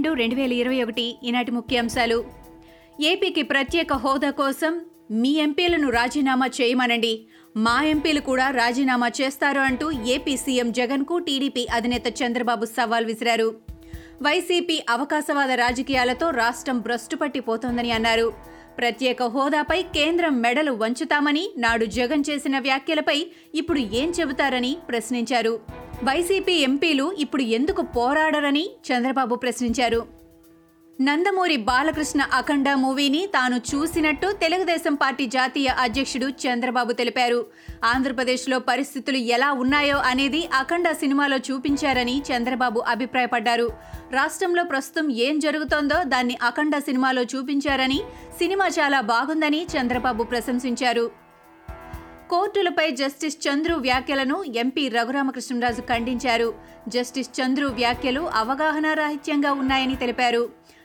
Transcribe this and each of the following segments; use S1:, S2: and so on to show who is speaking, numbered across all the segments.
S1: పన్నెండు రెండు వేల ఇరవై ఒకటి ఈనాటి ముఖ్యాంశాలు. ఏపీకి ప్రత్యేక హోదా కోసం మీ ఎంపీలను రాజీనామా చేయమనండి. మా ఎంపీలు కూడా రాజీనామా చేస్తారు అంటూ ఏపీ సీఎం జగన్కు టీడీపీ అధినేత చంద్రబాబు సవాల్ విసిరారు. వైసీపీ అవకాశవాద రాజకీయాలతో రాష్ట్రం భ్రష్టుపట్టిపోతోందని అన్నారు. ప్రత్యేక హోదాపై కేంద్రం మెడలు వంచుతామని నాడు జగన్ చేసిన వ్యాఖ్యలపై ఇప్పుడు ఏం చెబుతారని ప్రశ్నించారు. వైసీపీ ఎంపీలు ఇప్పుడు ఎందుకు పోరాడరని చంద్రబాబు ప్రశ్నించారు. నందమూరి బాలకృష్ణ అఖండ మూవీని తాను చూసినట్టు తెలుగుదేశం పార్టీ జాతీయ అధ్యక్షుడు చంద్రబాబు తెలిపారు. ఆంధ్రప్రదేశ్లో పరిస్థితులు ఎలా ఉన్నాయో అనేది అఖండ సినిమాలో చూపించారని చంద్రబాబు అభిప్రాయపడ్డారు. రాష్ట్రంలో ప్రస్తుతం ఏం జరుగుతోందో దాన్ని అఖండ సినిమాలో చూపించారని సినిమా చాలా బాగుందని చంద్రబాబు ప్రశంసించారు. కోర్టులపై జస్టిస్ చంద్రు వ్యాఖ్యలను ఎంపీ రఘురామకృష్ణరాజు ఖండించారు. జస్టిస్ చంద్రు వ్యాఖ్యలు అవగాహన రాహిత్యంగా ఉన్నాయని తెలిపారు.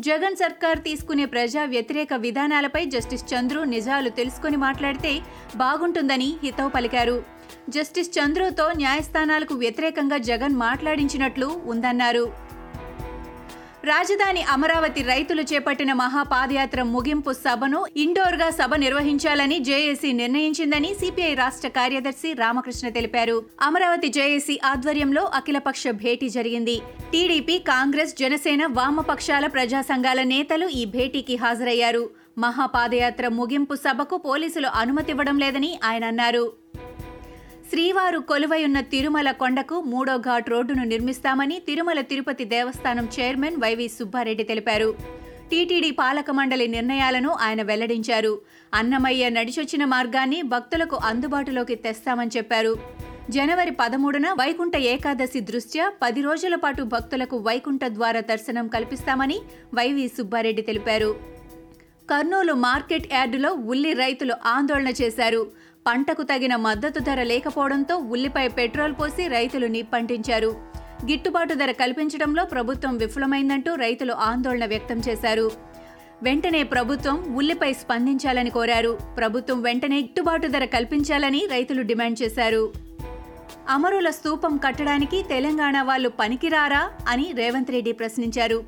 S1: జగన్ సర్కార్ తీసుకునే ప్రజా వ్యతిరేక విధానాలపై జస్టిస్ చంద్రు నిజాలు తెలుసుకుని మాట్లాడితే బాగుంటుందని హితవు పలికారు. జస్టిస్ చంద్రుతో న్యాయస్థానాలకు వ్యతిరేకంగా జగన్ మాట్లాడించినట్లు ఉందన్నారు. రాజధాని అమరావతి రైతులు చేపట్టిన మహాపాదయాత్ర ముగింపు సభను ఇండోర్గా సభ నిర్వహించాలని జేఏసీ నిర్ణయించిందని సిపిఐ రాష్ట్ర కార్యదర్శి రామకృష్ణ తెలిపారు. అమరావతి జేఏసీ ఆధ్వర్యంలో అఖిలపక్ష భేటీ జరిగింది. టీడీపీ కాంగ్రెస్ జనసేన వామపక్షాల ప్రజా సంఘాల నేతలు ఈ భేటీకి హాజరయ్యారు. మహాపాదయాత్ర ముగింపు సభకు పోలీసులు అనుమతివ్వడం లేదని ఆయన అన్నారు. శ్రీవారు కొలువై ఉన్న తిరుమల కొండకు మూడో ఘాట్ రోడ్డును నిర్మిస్తామని తిరుమల తిరుపతి దేవస్థానం చైర్మన్ వైవి సుబ్బారెడ్డి తెలిపారు. టీటీడీ పాలక మండలి నిర్ణయాలను ఆయన వెల్లడించారు. అన్నమయ్య నడిచొచ్చిన మార్గాన్ని భక్తులకు అందుబాటులోకి తెస్తామని చెప్పారు. జనవరి పదమూడున వైకుంఠ ఏకాదశి దృష్ట్యా పది రోజుల పాటు భక్తులకు వైకుంఠ ద్వార దర్శనం కల్పిస్తామని వైవి సుబ్బారెడ్డి తెలిపారు. కర్నూలు మార్కెట్ యార్డులో ఉల్లి రైతులు ఆందోళన చేశారు. పంటకు తగిన మద్దతు ధర లేకపోవడంతో ఉల్లిపై పెట్రోల్ పోసి రైతులు నిప్పంటించారు. గిట్టుబాటు ధర కల్పించడంలో ప్రభుత్వం విఫలమైందంటూ రైతులు ఆందోళన వ్యక్తం చేశారు. వెంటనే ప్రభుత్వం ఉల్లిపై స్పందించాలని కోరారు. ప్రభుత్వం వెంటనే గిట్టుబాటు ధర కల్పించాలని రైతులు డిమాండ్ చేశారు. అమరుల స్తూపం కట్టడానికి తెలంగాణ వాళ్ళు పనికిరారా అని రేవంత్ రెడ్డి ప్రశ్నించారు.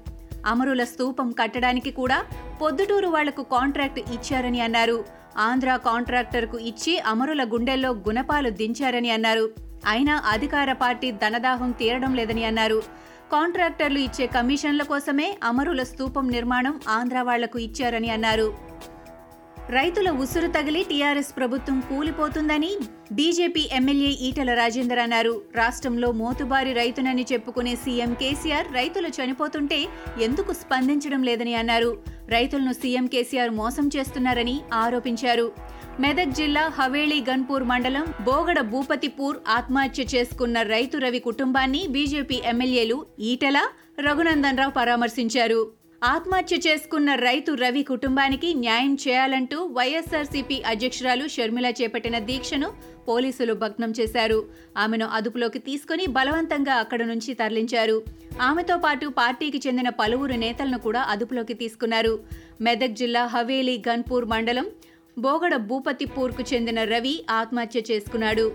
S1: అమరుల స్తూపం కట్టడానికి కూడా పొద్దుటూరు వాళ్ళకు కాంట్రాక్ట్ ఇచ్చారని అన్నారు. ఆంధ్ర కాంట్రాక్టర్కు ఇచ్చి అమరుల గుండెల్లో గుణపాలు దించారని అన్నారు. అయినా అధికార పార్టీ ధనదాహం తీరడం లేదని అన్నారు. కాంట్రాక్టర్లు ఇచ్చే కమిషన్ల కోసమే అమరుల స్తూపం నిర్మాణం ఆంధ్ర వాళ్ళకు ఇచ్చారని అన్నారు. రైతుల ఉసురు తగిలి టీఆర్ఎస్ ప్రభుత్వం కూలిపోతుందని బీజేపీ ఎమ్మెల్యే ఈటల రాజేందర్ అన్నారు. రాష్ట్రంలో మోతుబారి రైతునని చెప్పుకునే సీఎం కేసీఆర్ రైతులు చనిపోతుంటే ఎందుకు స్పందించడం లేదని అన్నారు. రైతులను సీఎం కేసీఆర్ మోసం చేస్తున్నారని ఆరోపించారు. మెదక్ జిల్లా హవేళీ గన్పూర్ మండలం బోగడ భూపతిపూర్ ఆత్మహత్య చేసుకున్న రైతు రవి కుటుంబాన్ని బీజేపీ ఎమ్మెల్యేలు ఈటల రఘునందన్ రావు పరామర్శించారు. ఆత్మహత్య చేసుకున్న రైతు రవి కుటుంబానికి న్యాయం చేయాలంటూ వైఎస్ఆర్సీపీ అధ్యక్షురాలు షర్మిల చేపట్టిన దీక్షను పోలీసులు భగ్నం చేశారు. ఆమెను అదుపులోకి తీసుకుని బలవంతంగా అక్కడ నుంచి తరలించారు. ఆమెతో పాటు పార్టీకి చెందిన పలువురు నేతలను కూడా అదుపులోకి తీసుకున్నారు. మెదక్ జిల్లా హవేలీ గన్పూర్ మండలం బోగడ భూపతిపూర్కు చెందిన రవి ఆత్మహత్య చేసుకున్నాడు.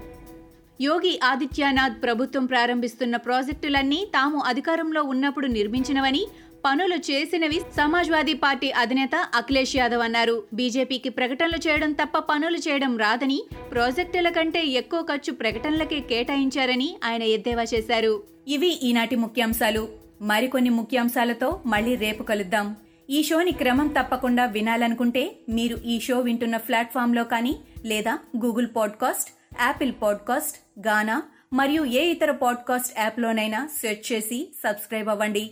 S1: యోగి ఆదిత్యనాథ్ ప్రభుత్వం ప్రారంభిస్తున్న ప్రాజెక్టులన్నీ తాము అధికారంలో ఉన్నప్పుడు నిర్మించినవని పనులు చేసినవి సమాజ్వాదీ పార్టీ అధినేత అఖిలేష్ యాదవ్ అన్నారు. బీజేపీకి ప్రకటనలు చేయడం తప్ప పనులు చేయడం రాదని ప్రాజెక్టుల కంటే ఎక్కువ ఖర్చు ప్రకటనలకే కేటాయించారని ఆయన ఎద్దేవా చేశారు. ఇవి ఈనాటి ముఖ్యాంశాలు. మరికొన్ని ముఖ్యాంశాలతో మళ్ళీ రేపు కలుద్దాం. ఈ షోని క్రమం తప్పకుండా వినాలనుకుంటే మీరు ఈ షో వింటున్న ప్లాట్ఫామ్లో కానీ లేదా Google podcast Apple podcast Gaana మరియు ఏ ఇతర పాడ్కాస్ట్ యాప్లోనైనా సెర్చ్ చేసి సబ్స్క్రైబ్ అవ్వండి.